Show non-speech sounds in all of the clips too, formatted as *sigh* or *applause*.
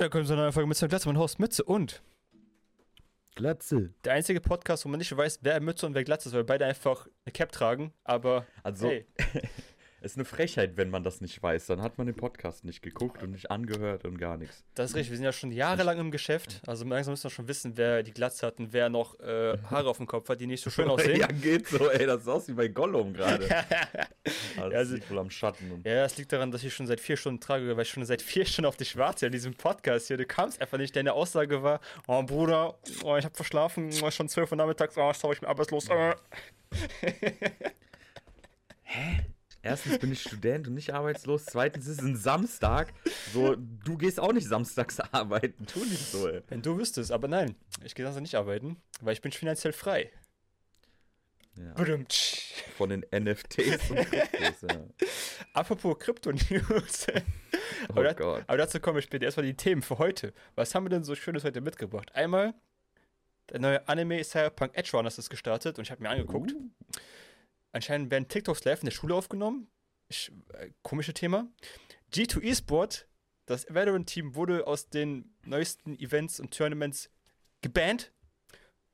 willkommen zu einer Folge mit Glatze, mein Host Mütze und Glatze. der einzige Podcast, wo man nicht weiß, wer Mütze und wer Glatze ist, weil beide einfach eine Cap tragen, aber Also, hey, *laughs* ist eine Frechheit, wenn man das nicht weiß. Dann hat man den Podcast nicht geguckt und nicht angehört und gar nichts. das ist richtig, wir sind ja schon jahrelang im Geschäft, also langsam müssen wir schon wissen, wer die Glatze hat und wer noch äh, Haare auf dem Kopf hat, die nicht so schön *laughs* aussehen. ja, geht so, ey. Das sieht aus wie bei Gollum gerade. *laughs* Also, das liegt wohl am Schatten. Ja, das liegt daran, dass ich schon seit vier Stunden trage, weil ich schon seit vier Stunden auf dich warte in diesem Podcast hier. Du kamst einfach nicht. Deine Aussage war, oh Bruder, oh, ich habe verschlafen, oh, schon 12 Uhr nachmittags, oh, sorry, ich bin arbeitslos. *laughs* Äh. Erstens bin ich Student und nicht arbeitslos. Zweitens ist es ein Samstag. So, du gehst auch nicht samstags *laughs* arbeiten. Tu nicht so, ey. Wenn du wüsstest, aber nein, ich gehe sonst nicht arbeiten, weil ich bin finanziell frei. Ja, von den NFTs und Kryptos, ja. *laughs* Apropos Krypto-News. *laughs* Oh aber, Gott. aber dazu komme ich später. Erstmal die Themen für heute. Was haben wir denn so Schönes heute mitgebracht? Einmal, der neue Anime Cyberpunk Edge Runners ist gestartet und ich habe mir angeguckt. Uh. Anscheinend werden TikToks live in der Schule aufgenommen. Ich, äh, komische Thema. G2 Esport, das Valorant-Team, wurde aus den neuesten Events und Tournaments gebannt.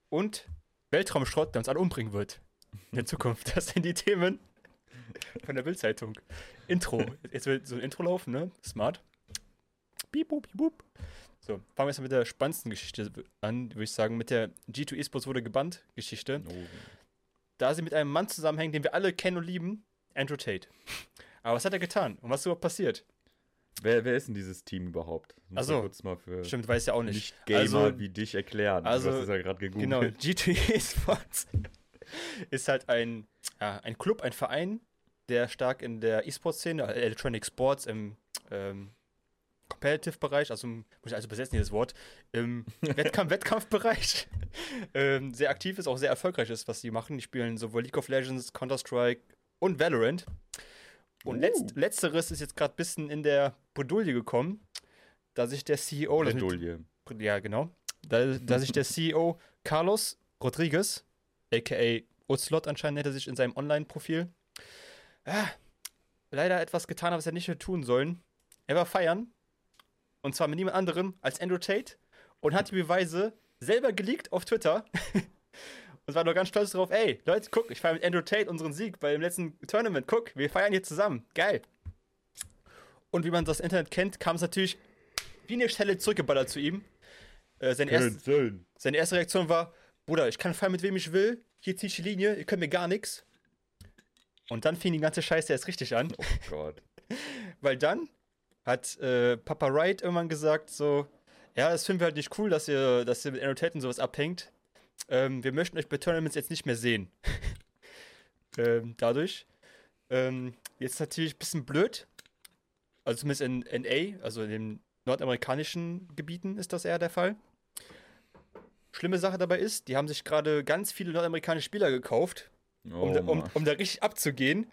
Und Weltraumschrott, der uns alle umbringen wird. In der Zukunft. Das sind die Themen von der Bildzeitung. Intro. Jetzt wird so ein Intro laufen, ne? Smart. Boop, piep, boop. So, fangen wir jetzt mal mit der spannendsten Geschichte an, würde ich sagen. Mit der G2 Esports wurde gebannt Geschichte Oh. Da sie mit einem Mann zusammenhängen, den wir alle kennen und lieben, Andrew Tate. Aber was hat er getan? Und was ist überhaupt passiert? Wer, wer ist denn dieses Team überhaupt? Muss Ach so. man kurz mal für Stimmt, weiß ja auch nicht. Nicht-Gamer also, wie dich erklären. also, du hast es ja gerade gegoogelt. genau, G2 Esports *laughs* ist halt ein, ja, ein Club, ein Verein, der stark in der E-Sport-Szene, also Electronic Sports, im ähm, Competitive-Bereich, also muss ich also übersetzen dieses Wort, im *laughs* Wettkampf Wettkampfbereich ähm, sehr aktiv ist, auch sehr erfolgreich ist, was sie machen. Die spielen sowohl League of Legends, Counter-Strike und Valorant. Und Uh. letzt, letzteres ist jetzt gerade ein bisschen in der Bredouille gekommen, da sich der CEO, mit- Bredouille. ja, genau. Da, da sich der CEO Carlos Rodriguez, aka Ocelot anscheinend er sich in seinem Online-Profil, ah, leider etwas getan hat, was er nicht hätte tun sollen. Er war feiern. Und zwar mit niemand anderem als Andrew Tate und hat die Beweise selber geleakt auf Twitter. *laughs* und war noch ganz stolz darauf, ey, Leute, guck, ich feiere mit Andrew Tate unseren Sieg bei dem letzten Tournament. Guck, wir feiern hier zusammen. Geil. Und wie man das Internet kennt, kam es natürlich wie eine Stelle zurückgeballert zu ihm. Äh, sein erst, Cancel. seine erste Reaktion war, Bruder, ich kann feiern mit wem ich will, hier zieh ich die Linie, ihr könnt mir gar nichts. Und dann fing die ganze Scheiße erst richtig an, Oh Gott. *laughs* weil dann hat äh, Papa Wright irgendwann gesagt, so, ja, das finden wir halt nicht cool, dass ihr, dass ihr mit Annotaten sowas abhängt. Ähm, wir möchten euch bei Tournaments jetzt nicht mehr sehen. *laughs* ähm, dadurch. Ähm, jetzt natürlich ein bisschen blöd. Also zumindest in NA, also in den nordamerikanischen Gebieten ist das eher der Fall. Schlimme Sache dabei ist, die haben sich gerade ganz viele nordamerikanische Spieler gekauft, Oh, um, da, um, um da richtig abzugehen.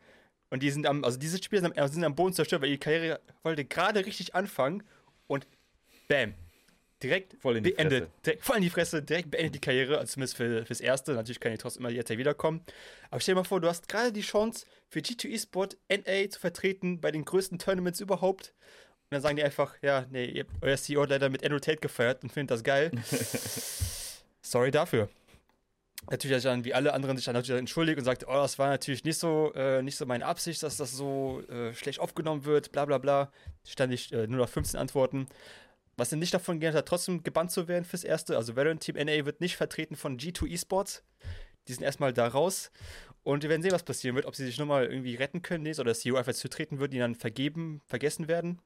Und die sind am, also diese Spieler sind am, sind am Boden zerstört, weil ihre Karriere wollte gerade richtig anfangen und bam. Direkt Voll in die beendet. Fresse. Direkt, voll in die Fresse, direkt beendet die Karriere, also zumindest für, fürs Erste. Natürlich kann die trotzdem immer jetzt wiederkommen. Aber stell dir mal vor, du hast gerade die Chance, für G2 eSport NA zu vertreten bei den größten Tournaments überhaupt. Und dann sagen die einfach, ja, nee, ihr, euer CEO leider mit Andrew Tate gefeiert und findet das geil. *laughs* Sorry dafür. Natürlich dann, wie alle anderen, sich dann natürlich entschuldigt und sagt, oh, das war natürlich nicht so, äh, nicht so meine Absicht, dass das so äh, schlecht aufgenommen wird, bla bla bla. Stand ich äh, nur noch 15 Antworten. Was denn nicht davon gehört hat, trotzdem gebannt zu werden fürs Erste. Also Valorant Team NA wird nicht vertreten von G2 Esports. Die sind erstmal da raus. Und wir werden sehen, was passieren wird. Ob sie sich nochmal irgendwie retten können oder das CEO einfach zutreten wird, die dann vergeben, vergessen werden.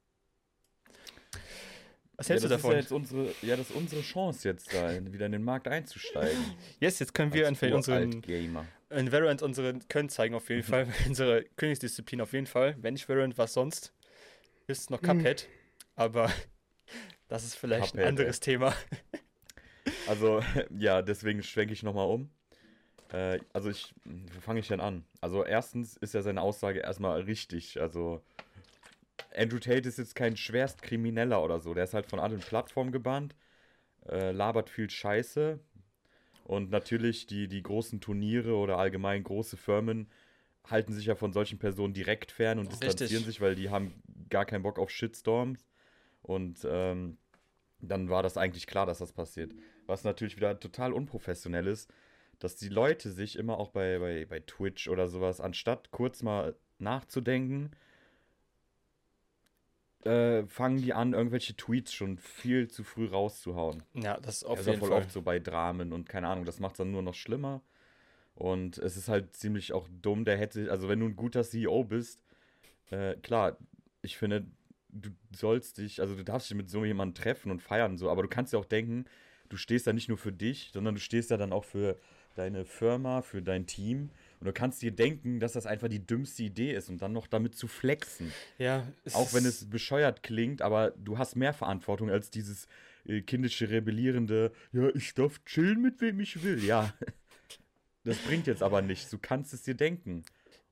Was hältst ja, du das davon? Ist ja, jetzt unsere, ja, das ist unsere Chance jetzt da, wieder in den Markt einzusteigen. *laughs* yes, jetzt können wir Als einfach unseren, Uralt-Gamer. in Valorant unsere Können zeigen auf jeden Fall. *laughs* unsere Königsdisziplin auf jeden Fall. Wenn nicht Valorant, was sonst? Ist noch Cuphead. Aber *laughs* das ist vielleicht Cuphead, ein anderes Thema. Also, ja, deswegen schwenke ich nochmal um. Äh, also, ich, wo fange ich denn an? Also, erstens ist ja seine Aussage erstmal richtig. Also, Andrew Tate ist jetzt kein Schwerstkrimineller oder so. Der ist halt von allen Plattformen gebannt, äh, labert viel Scheiße. Und natürlich die, die großen Turniere oder allgemein große Firmen halten sich ja von solchen Personen direkt fern und Richtig. distanzieren sich, weil die haben gar keinen Bock auf Shitstorms. Und ähm, dann war das eigentlich klar, dass das passiert. Was natürlich wieder total unprofessionell ist, dass die Leute sich immer auch bei, bei, bei Twitch oder sowas, anstatt kurz mal nachzudenken, äh, fangen die an, irgendwelche Tweets schon viel zu früh rauszuhauen. Ja, das ist auf ist jeden voll Fall. oft so bei Dramen und keine Ahnung, das macht es dann nur noch schlimmer. Und es ist halt ziemlich auch dumm, der hätte, also wenn du ein guter CEO bist, äh, klar, ich finde, du sollst dich, also du darfst dich mit so jemandem treffen und feiern und so, aber du kannst ja auch denken, du stehst da nicht nur für dich, sondern du stehst da dann auch für deine Firma, für dein Team. Und du kannst dir denken, dass das einfach die dümmste Idee ist und dann noch damit zu flexen. Ja, Auch wenn es bescheuert klingt, aber du hast mehr Verantwortung als dieses äh, kindische, rebellierende, ja, ich darf chillen mit wem ich will. Ja, *laughs* das bringt jetzt aber nichts. Du kannst es dir denken.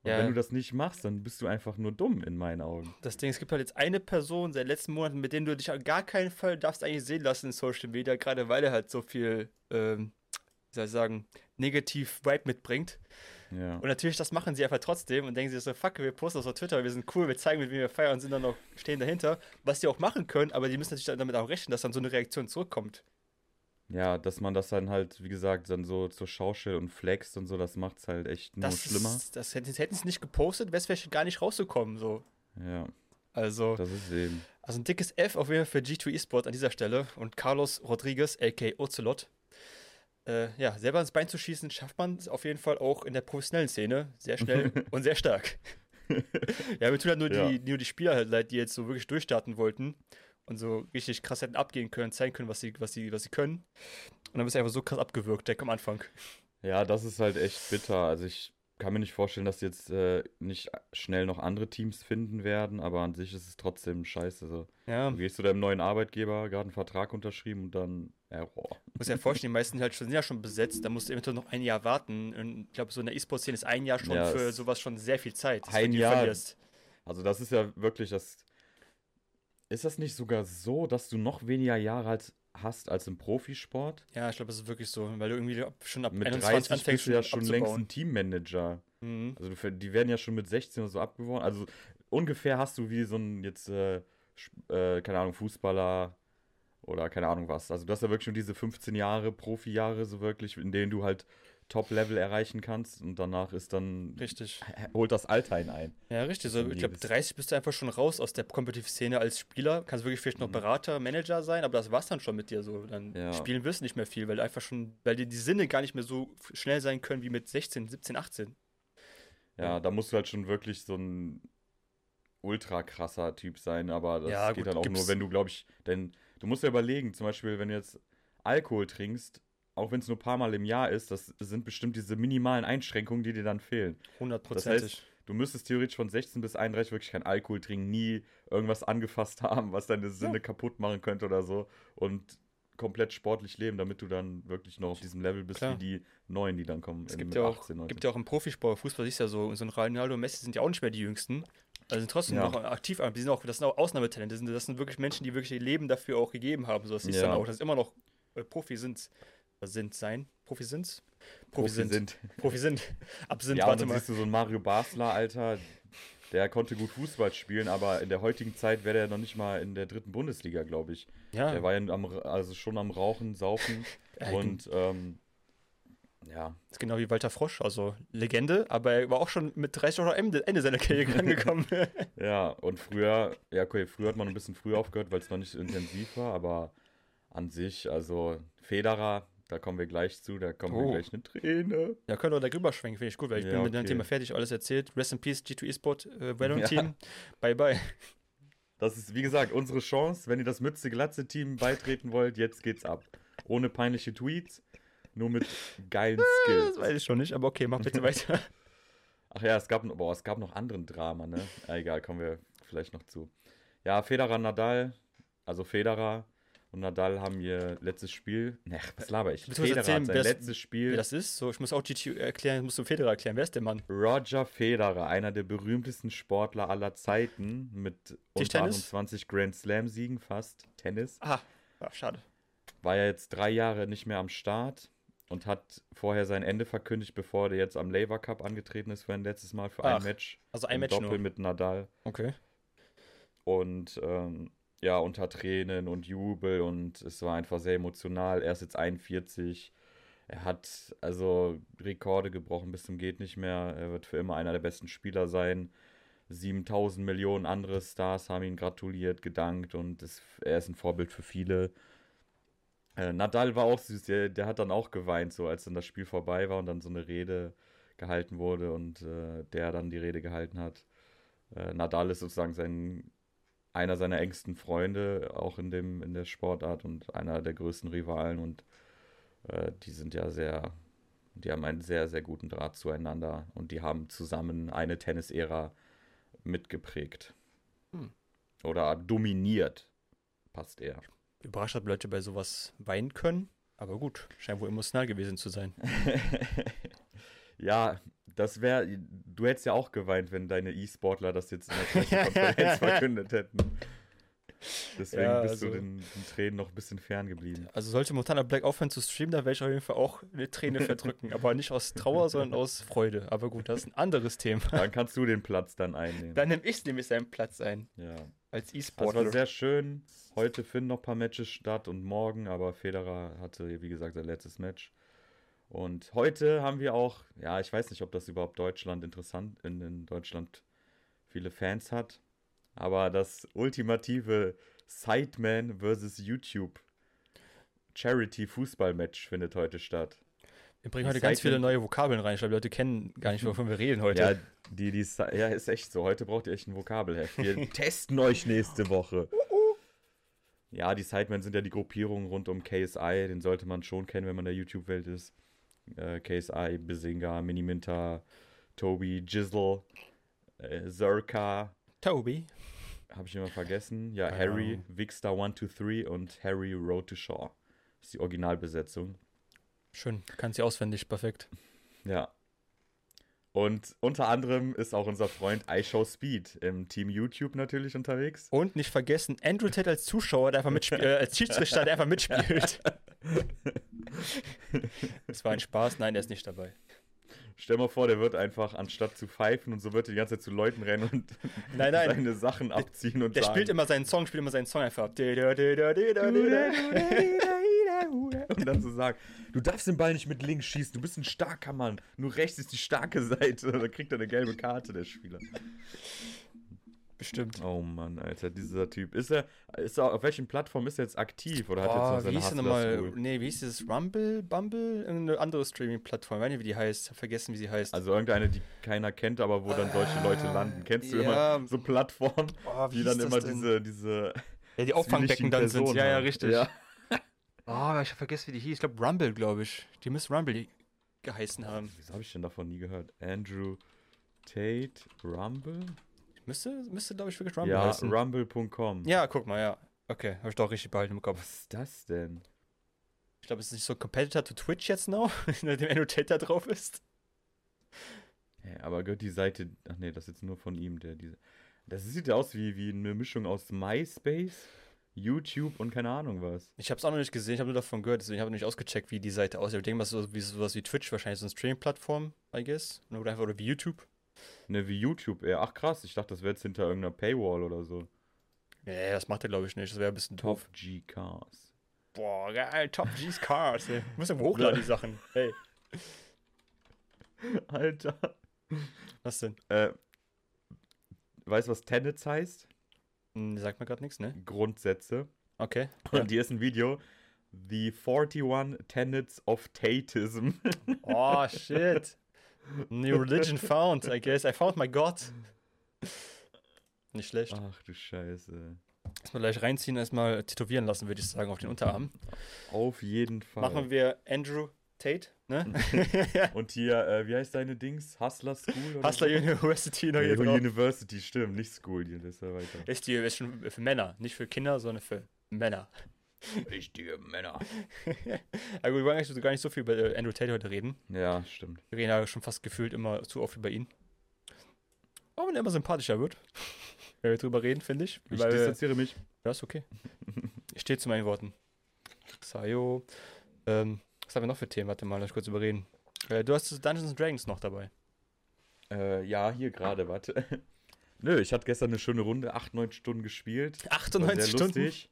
Und Ja. wenn du das nicht machst, dann bist du einfach nur dumm in meinen Augen. das Ding, es gibt halt jetzt eine Person seit letzten Monaten, mit der du dich auf gar keinen Fall darfst eigentlich sehen lassen in Social Media, gerade weil er halt so viel, ähm, wie soll ich sagen, negativ Vibe mitbringt. Ja. Und natürlich, das machen sie einfach trotzdem und denken sich so, fuck, wir posten das auf Twitter, wir sind cool, wir zeigen, mit wem wir feiern und sind dann noch, stehen dahinter, was die auch machen können, aber die müssen natürlich damit auch rechnen, dass dann so eine Reaktion zurückkommt. ja, dass man das dann halt, wie gesagt, dann so zur Schau stellt und flext und so, das macht es halt echt nur Das schlimmer. Ist, das hätten, hätten sie nicht gepostet, wäre es vielleicht gar nicht rausgekommen, so. Ja, Also, das ist eben. also ein dickes F auf jeden Fall für G2 Esport an dieser Stelle und Carlos Rodriguez, aka Ocelot. Äh, ja, selber ins Bein zu schießen, schafft man es auf jeden Fall auch in der professionellen Szene. Sehr schnell *laughs* und sehr stark. *laughs* ja, mir tun halt nur, Ja. die, nur die Spieler halt leid, die jetzt so wirklich durchstarten wollten und so richtig krass hätten abgehen können, zeigen können, was sie, was sie, was sie können. Und dann bist du einfach so krass abgewürgt, direkt am Anfang. Ja, das ist halt echt bitter. Also ich kann mir nicht vorstellen, dass jetzt äh, nicht schnell noch andere Teams finden werden, aber an sich ist es trotzdem scheiße. So. Ja, Du gehst zu deinem neuen Arbeitgeber, gerade einen Vertrag unterschrieben und dann Error. muss ja vorstellen, die meisten halt schon, sind ja schon besetzt, da musst du eventuell noch ein Jahr warten. Und ich glaube, so in der E-Sport-Szene ist ein Jahr schon Ja, für sowas schon sehr viel Zeit. Ein Jahr- verlierst. Also das ist ja wirklich das. Ist das nicht sogar so, dass du noch weniger Jahre als, hast als im Profisport? Ja, ich glaube, das ist wirklich so, weil du irgendwie schon ab Mit 21 30 bist du ja schon längst abzubauen. ein Teammanager. Mhm. Also du, die werden ja schon mit 16 oder so abgeworfen. Also ungefähr hast du wie so ein jetzt, äh, äh, keine Ahnung, Fußballer oder keine Ahnung was. Also du hast ja wirklich schon diese 15 Jahre, Profi-Jahre so wirklich, in denen du halt Top-Level erreichen kannst und danach ist dann, Richtig. *laughs* holt das Alter ihn ein. Ja, richtig. So, ich glaube, jedes- 30 bist du einfach schon raus aus der Competitive-Szene als Spieler. Kannst wirklich vielleicht noch Mhm. Berater, Manager sein, aber das war's dann schon mit dir so. Dann Ja. spielen wirst du nicht mehr viel, weil einfach schon, weil dir die Sinne gar nicht mehr so schnell sein können wie mit 16, 17, 18. Ja, da musst du halt schon wirklich so ein ultra krasser Typ sein, aber das Ja, geht gut, dann auch nur, wenn du, glaube ich, denn du musst ja überlegen, zum Beispiel, wenn du jetzt Alkohol trinkst, auch wenn es nur ein paar Mal im Jahr ist, das sind bestimmt diese minimalen Einschränkungen, die dir dann fehlen. Hundertprozentig. Du müsstest theoretisch von 16 bis 31 wirklich kein Alkohol trinken, nie irgendwas angefasst haben, was deine Sinne kaputt machen könnte oder so und komplett sportlich leben, damit du dann wirklich noch auf diesem Level bist Klar. wie die Neuen, die dann kommen. Es gibt ja, auch, 18, 19. gibt ja auch im Profisport, Fußball ist ja so, so ein Ronaldo und Messi sind ja auch nicht mehr die Jüngsten. Also sind trotzdem Ja. noch aktiv, aber die sind auch, das sind auch Ausnahmetalente. Das sind, das wirklich Menschen, die wirklich ihr Leben dafür auch gegeben haben. So, das ist Ja. dann auch, dass immer noch äh, Profi sind, sind sein. Profi sind's? Profi, sind. sind. Profi sind. Ab sind, Ja, und warte dann mal. siehst du so einen Mario Basler, Alter, der konnte gut Fußball spielen, aber in der heutigen Zeit wäre der noch nicht mal in der dritten Bundesliga, glaube ich. Ja, Der war ja am, also schon am Rauchen, Saufen *laughs* Ja, und ähm, ja, ist genau wie Walter Frosch, also Legende, aber er war auch schon mit 30 oder Ende, Ende seiner Karriere *laughs* angekommen. *laughs* ja, und früher, ja, okay, früher hat man ein bisschen früher aufgehört, weil es noch nicht so intensiv war, aber an sich, also Federer, da kommen wir gleich zu, da kommen wir Oh. gleich eine Träne. ja, können wir da drüber schwenken, finde ich gut, weil ich Ja, bin mit dem okay. Thema fertig, alles erzählt. Rest in Peace, G2 eSport, äh, Valorant *laughs* Ja. Team. Bye, bye. Das ist, wie gesagt, unsere Chance, wenn ihr das Mütze-Glatze-Team beitreten wollt, jetzt geht's ab. Ohne peinliche Tweets, nur mit geilen *laughs* Das Skills. weiß ich schon nicht, aber okay, mach bitte *laughs* weiter. Ach ja, es gab, boah, es gab noch anderen Drama, ne? Ah, egal, kommen wir vielleicht noch zu. Ja, Federer, Nadal, also Federer und Nadal haben ihr letztes Spiel. Ne, was laber ich? Federer erzählen, hat sein wer das- letztes Spiel. Wie das ist, so, ich muss auch GT erklären, musst du Federer erklären. Wer ist der Mann? Roger Federer, einer der berühmtesten Sportler aller Zeiten, mit unter Tischtennis? 21 Grand Slam-Siegen fast, Tennis, Ah, schade. war ja jetzt drei Jahre nicht mehr am Start und hat vorher sein Ende verkündigt, bevor der jetzt am Labour Cup angetreten ist für ein letztes Mal für Ach, ein Match. Also ein Match Doppel nur. mit Nadal. Okay. Und ähm, ja, unter Tränen und Jubel und es war einfach sehr emotional. Er ist jetzt 41. Er hat also Rekorde gebrochen bis zum geht nicht mehr. Er wird für immer einer der besten Spieler sein. 7000 Millionen andere Stars haben ihn gratuliert, gedankt und es, er ist ein Vorbild für viele. Äh, Nadal war auch süß, der, der, hat dann auch geweint, so als dann das Spiel vorbei war und dann so eine Rede gehalten wurde und äh, der dann die Rede gehalten hat. Äh, Nadal ist sozusagen sein, einer seiner engsten Freunde, auch in, dem, in der Sportart und einer der größten Rivalen und äh, die sind ja sehr, die haben einen sehr, sehr guten Draht zueinander und die haben zusammen eine Tennis-Ära mitgeprägt. Hm. Oder dominiert, passt eher. Überrascht, ob Leute bei sowas weinen können, aber gut, scheint wohl emotional gewesen zu sein. *laughs* ja, das wäre, du hättest ja auch geweint, wenn deine E-Sportler das jetzt in der *laughs* Pressekonferenz *laughs* verkündet hätten. Deswegen ja, bist also, du den, den, Tränen noch ein bisschen fern geblieben. Also sollte Montana Black aufhören zu streamen, dann werde ich auf jeden Fall auch eine Träne verdrücken. aber nicht aus Trauer, *laughs* sondern aus Freude. Aber gut, das ist ein anderes Thema. Dann kannst du den Platz dann einnehmen. Dann nehme ich nämlich seinen Platz ein. Ja. Als E-Sportler. Das war sehr schön. Heute finden noch ein paar Matches statt und morgen, aber Federer hatte, wie gesagt, sein letztes Match. Und heute haben wir auch, ja, ich weiß nicht, ob das überhaupt Deutschland interessant, in, in Deutschland viele Fans hat. Aber das ultimative Sideman versus YouTube Charity Fußball-Match findet heute statt. Wir bringen heute ganz viele neue Vokabeln rein. Ich glaube, die Leute kennen gar nicht, wovon wir reden heute. Ja, die, die, ja, ist echt so. Heute braucht ihr echt ein Vokabelheft. Wir *laughs* testen euch nächste Woche. Ja, die Sidemen sind ja die Gruppierungen rund um KSI. Den sollte man schon kennen, wenn man in der YouTube-Welt ist. Äh, KSI, Bazinga, Miniminta, Toby, Jizzle, äh, Zerka, Toby. Habe ich immer vergessen. Ja, genau. Harry, Vixstar 123 und Harry Road to. Das ist die Originalbesetzung. Schön, kann sie auswendig, perfekt. Ja. Und unter anderem ist auch unser Freund iShow Speed im Team YouTube natürlich unterwegs. Und nicht vergessen, Andrew Tate als Zuschauer, der einfach mitspielt, *laughs* äh, als Schiedsrichter, der einfach mitspielt. *laughs* das war ein Spaß, nein, er ist nicht dabei. Stell mal vor, der wird einfach, anstatt zu pfeifen und so, wird er die ganze Zeit zu Leuten rennen und *laughs* nein, nein. seine Sachen abziehen und Der sagen. spielt immer seinen Song, spielt immer seinen Song einfach. und dann so sagen, du darfst den Ball nicht mit links schießen, du bist ein starker Mann. Nur rechts ist die starke Seite. Dann kriegt er eine gelbe Karte, der Spieler. Bestimmt. Oh Mann, Alter, dieser Typ. Ist er, ist er auf welchen Plattformen ist er jetzt aktiv oder hat Boah, jetzt noch seine wie hieß nochmal, Nee, wie hieß das? Rumble, Bumble? Eine andere Streaming-Plattform. Ich weiß nicht, wie die heißt. Ich habe vergessen, wie sie heißt. Also irgendeine, die keiner kennt, aber wo dann solche Leute landen. Kennst du ja. immer so Plattformen, oh, die dann immer diese, diese. Ja, die Auffangbecken dann sind. Ja, ja, richtig. Ja. *laughs* Oh, ich habe vergessen, wie die hieß. Ich glaube, Rumble, glaube ich. Die müsste Rumble geheißen haben. Wieso habe ich denn davon nie gehört? Andrew Tate Rumble? Müsste, müsste glaube ich, wirklich Rumble ja, heißen. Ja, rumble.com. Ja, guck mal, ja. Okay, habe ich doch richtig behalten im Kopf. Was ist das denn? Ich glaube, es ist nicht so Competitor to Twitch jetzt noch, *laughs* nachdem Annotator drauf ist. Ja, aber gehört die Seite. Ach nee, das ist jetzt nur von ihm, der diese. Das sieht aus wie, wie eine Mischung aus MySpace, YouTube und keine Ahnung was. Ich habe es auch noch nicht gesehen, ich habe nur davon gehört, deswegen habe ich nicht ausgecheckt, wie die Seite aussieht. Ich denke mal, so wie sowas wie Twitch, wahrscheinlich so eine Streaming-Plattform, I guess. Oder einfach oder wie YouTube. Ne, wie YouTube eher. Ach krass, ich dachte, das wäre jetzt hinter irgendeiner Paywall oder so. Nee, das macht er glaube ich nicht. Das wäre ein bisschen Top doof. G Cars. Boah, geil, Top G Cars. Ey. Muss ja *laughs* hochladen, die Sachen. Hey. *laughs* Alter. Was denn? Äh, weißt du, was Tenets heißt? Hm, sagt mir gerade nichts, ne? Grundsätze. Okay. Und ja. hier ist ein Video. The 41 Tenets of Tatism. Oh, *laughs* shit. New religion found, I guess. I found my God. Nicht schlecht. Ach du Scheiße. Erstmal gleich reinziehen, erstmal tätowieren lassen, würde ich sagen, auf den Unterarm. Auf jeden Fall. Machen wir Andrew Tate, ne? *laughs* *laughs* Und hier, äh, wie heißt deine Dings? Hustler School? Oder Hustler so? University noch hier drauf. University, stimmt, nicht School, hier, das ist ja weiter. Ist die ist schon für Männer, nicht für Kinder, sondern für Männer. Richtige Männer. *laughs* Aber wir wollen eigentlich gar nicht so viel über äh, Andrew Tate heute reden. Ja, stimmt. Wir reden ja schon fast gefühlt immer zu oft über ihn. Aber wenn er immer sympathischer wird, *laughs* wenn wir drüber reden, finde ich. Ich distanziere mich. Ja, ist okay. ich stehe zu meinen Worten. Sayo. Ähm, was haben wir noch für Themen? Warte mal, lass ich kurz überreden. Äh, du hast Dungeons Dragons noch dabei. Äh, ja, hier gerade, warte. Nö, ich hatte gestern eine schöne Runde, 8, 9 Stunden gespielt. 98 Stunden? Lustig.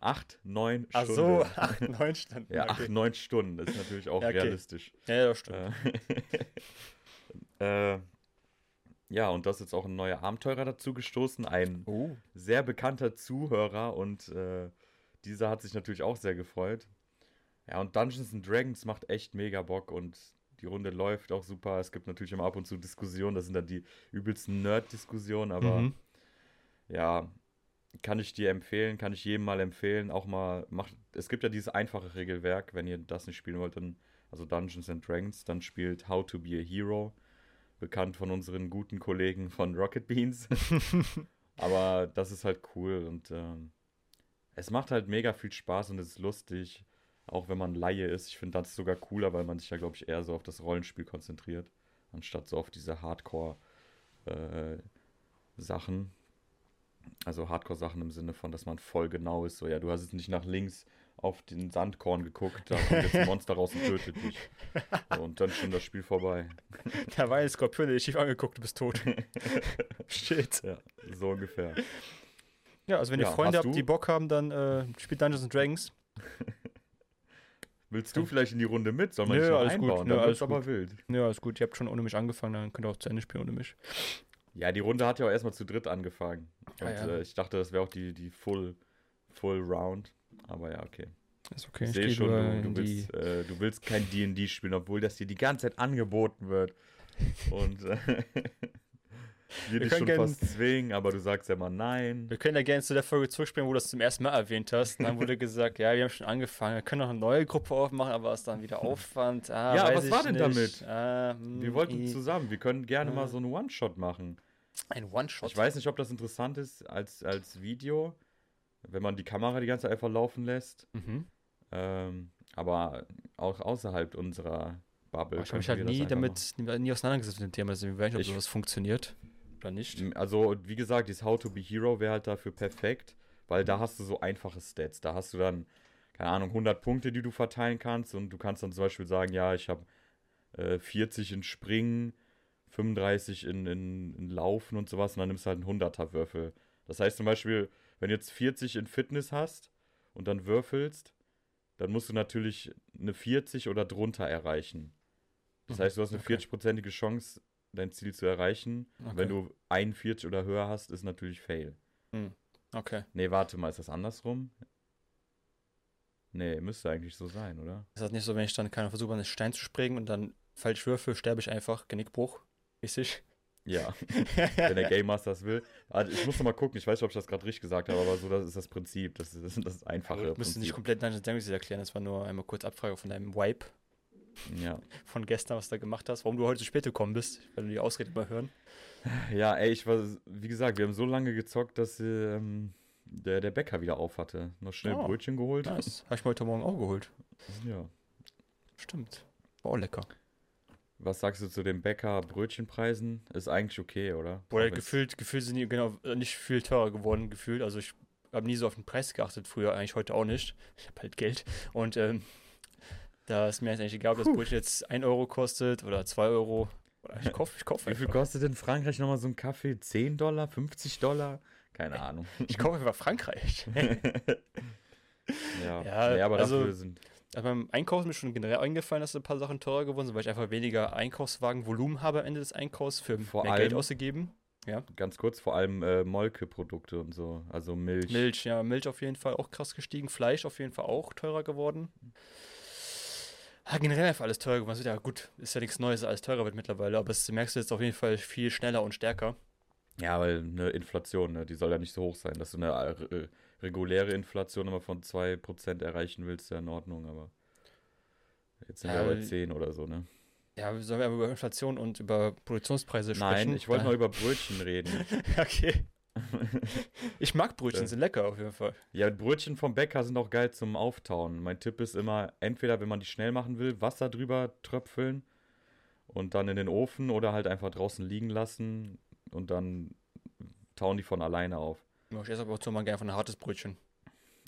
8, 9 Ach Stunden. so, 8, 9 Stunden. Ja, okay. 8, 9 Stunden, das ist natürlich auch Ja, okay. realistisch. Ja, das stimmt. Äh, *laughs* äh, ja, und da ist jetzt auch ein neuer Abenteurer dazu gestoßen, ein Oh. sehr bekannter Zuhörer und äh, dieser hat sich natürlich auch sehr gefreut. Ja, und Dungeons and Dragons macht echt mega Bock und die Runde läuft auch super. Es gibt natürlich immer ab und zu Diskussionen, das sind dann die übelsten Nerd-Diskussionen, aber Mhm. ja, kann ich dir empfehlen, kann ich jedem mal empfehlen. Auch mal macht. Es gibt ja dieses einfache Regelwerk, wenn ihr das nicht spielen wollt, dann, also Dungeons and Dragons, dann spielt How to Be a Hero, bekannt von unseren guten Kollegen von Rocket Beans. *laughs* Aber das ist halt cool und ähm, es macht halt mega viel Spaß und es ist lustig, auch wenn man Laie ist. Ich finde das sogar cooler, weil man sich ja, glaube ich, eher so auf das Rollenspiel konzentriert, anstatt so auf diese Hardcore-Sachen. also Hardcore-Sachen im Sinne von, dass man voll genau ist. So, ja, du hast jetzt nicht nach links auf den Sandkorn geguckt, da kommt jetzt ein *laughs* Monster raus und tötet dich. So, und dann ist schon das Spiel vorbei. *laughs* Da war ein Skorpion, der dich schief angeguckt, du bist tot. *laughs* Shit. Ja, so ungefähr. Ja, also wenn ihr Ja, Freunde hast habt, die Bock haben, dann äh, spielt Dungeons and Dragons. Willst du vielleicht in die Runde mit? Soll man Nö, alles gut. einbauen? Nö, Dann alles aber gut. wild. Ja, ist gut. Ihr habt schon ohne mich angefangen, dann könnt ihr auch zu Ende spielen ohne mich. Ja, die Runde hat ja auch erstmal zu dritt angefangen. Und Ah, ja. äh, ich dachte, das wäre auch die, die Full, Full Round. Aber ja, okay. Ist okay. Ich sehe schon, du, du, willst, äh, du willst kein D&D spielen, obwohl das dir die ganze Zeit angeboten wird. Und äh, *laughs* wir dich können schon gern- fast zwingen, aber du sagst ja mal nein. Wir können ja gerne zu der Folge zurückspringen, wo du das zum ersten Mal erwähnt hast. Dann wurde *laughs* gesagt, ja, wir haben schon angefangen, wir können noch eine neue Gruppe aufmachen, aber es ist dann wieder Aufwand. Ah, Ja, was war denn nicht. damit? Ah, hm, Wir wollten zusammen, wir können gerne Ja. mal so einen One-Shot machen. Ein One-Shot. Ich weiß nicht, ob das interessant ist als, als Video, wenn man die Kamera die ganze Zeit einfach laufen lässt. Mhm. Ähm, aber auch außerhalb unserer Bubble. Ich habe mich halt nie damit nie auseinandergesetzt mit dem Thema, deswegen weiß ich nicht, ob Ich- sowas funktioniert oder nicht. Also, wie gesagt, dieses How to be Hero wäre halt dafür perfekt, weil da hast du so einfache Stats. Da hast du dann, keine Ahnung, 100 Punkte, die du verteilen kannst und du kannst dann zum Beispiel sagen, ja, ich habe äh, 40 in Springen, 35 in, in, in Laufen und sowas und dann nimmst du halt einen 100er Würfel. Das heißt zum Beispiel, wenn du jetzt 40 in Fitness hast und dann würfelst, dann musst du natürlich eine 40 oder drunter erreichen. Das Mhm, heißt, du hast eine okay. 40-prozentige Chance, dein Ziel zu erreichen. Okay. Wenn du 41 oder höher hast, ist natürlich Fail. Okay. Nee, warte mal, ist das andersrum? Nee, müsste eigentlich so sein, oder? Ist das nicht so, wenn ich dann keine versuche, an den Stein zu springen und dann falsch würfe, sterbe ich einfach, Genickbruch? Richtig? Ja, *laughs* wenn der Game Master das will. Also ich muss noch mal gucken, ich weiß nicht, ob ich das gerade richtig gesagt habe, aber so das ist das Prinzip. Das ist das, ist das einfache Du musst nicht komplett Dungeons Dragons erklären, das war nur einmal kurz Abfrage von deinem Wipe Ja. von gestern, was du da gemacht hast, warum du heute zu spät gekommen bist, weil du die Ausrede mal hören. ja, ey, ich war, wie gesagt, wir haben so lange gezockt, dass ähm, der, der Bäcker wieder auf hatte. Noch schnell Oh, Brötchen geholt. Nice. Habe ich mir heute Morgen auch geholt. Ja. Stimmt. War auch lecker. Was sagst du zu den Bäcker-Brötchenpreisen? Ist eigentlich okay, oder? Wenn's- gefühlt, gefühlt sind die genau äh, nicht viel teurer geworden, gefühlt. Also ich habe nie so auf den Preis geachtet, früher eigentlich heute auch nicht. Ich habe halt Geld. Und ähm, da ist mir jetzt eigentlich egal, ob das Brötchen jetzt 1 Euro kostet oder 2 Euro. Oder ich kaufe ich kauf Wie viel kostet in Frankreich nochmal so ein Kaffee? 10 Dollar? 50 Dollar? Keine Ahnung. Ich kaufe einfach Frankreich. *laughs* ja. Ja, nee, aber also- dafür sind. Aber beim Einkaufen ist mir schon generell eingefallen, dass ein paar Sachen teurer geworden sind, weil ich einfach weniger Einkaufswagenvolumen habe am Ende des Einkaufs für Vor mehr Geld allem- ausgegeben. Ganz kurz, vor allem äh, Molkeprodukte und so. Also Milch. Milch, ja, Milch auf jeden Fall auch krass gestiegen. Fleisch auf jeden Fall auch teurer geworden. Ja, generell einfach alles teurer geworden. Ja, gut, ist ja nichts Neues, alles teurer wird mittlerweile, aber das merkst du jetzt auf jeden Fall viel schneller und stärker. Ja, weil eine Inflation, ne, die soll ja nicht so hoch sein. Dass du eine äh, reguläre Inflation immer von 2% erreichen willst, ist ja in Ordnung, aber jetzt sind wir Ja, bei 10 oder so, ne? Ja, sollen wir aber über Inflation und über Produktionspreise sprechen? Nein, ich wollte Äh, noch über Brötchen reden. *laughs* Okay. *laughs* Ich mag Brötchen, sind lecker auf jeden Fall. Ja, Brötchen vom Bäcker sind auch geil zum Auftauen. Mein Tipp ist immer, entweder, wenn man die schnell machen will, Wasser drüber tröpfeln und dann in den Ofen oder halt einfach draußen liegen lassen und dann tauen die von alleine auf. Ja, Ich esse aber auch so mal gerne von ein hartes Brötchen.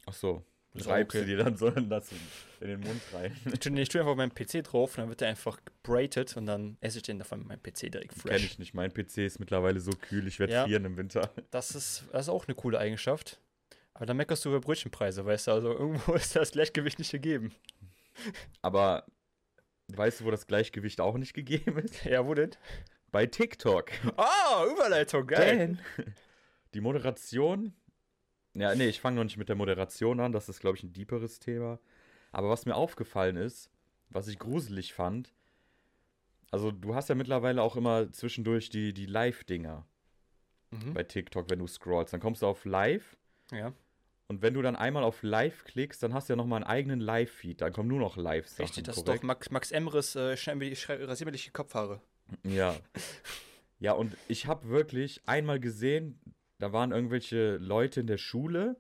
Ach so. Reibst du okay. dir dann so in, den Mund rein. *laughs* Ich tue, ich tue einfach meinen PC drauf und dann wird der einfach braided und dann esse ich den davon mit meinem PC direkt Kenn fresh. ich nicht. Mein PC ist mittlerweile so kühl, ich werde Ja. frieren im Winter. *laughs* Das ist, das ist auch eine coole Eigenschaft. Aber dann meckerst du über Brötchenpreise, weißt du, also irgendwo *laughs* ist das Gleichgewicht nicht gegeben. Aber weißt du, wo das Gleichgewicht auch nicht gegeben ist? Ja, wo denn? Bei TikTok. Ah, Überleitung, geil. Denn die Moderation. Ja, nee, ich fange noch nicht mit der Moderation an. Das ist, glaube ich, ein deeperes Thema. Aber was mir aufgefallen ist, was ich gruselig fand, also du hast ja mittlerweile auch immer zwischendurch die, die Live-Dinger Mhm. bei TikTok, wenn du scrollst. Dann kommst du auf Live Ja, und wenn du dann einmal auf Live klickst, dann hast du ja nochmal einen eigenen Live-Feed. Dann kommen nur noch Live-Sachen. richtig, das ist korrekt? doch Max, Max Emres, äh, schrei mir die- schrei- rasier mir die Kopfhaare. Ja. Ja, und ich habe wirklich einmal gesehen, da waren irgendwelche Leute in der Schule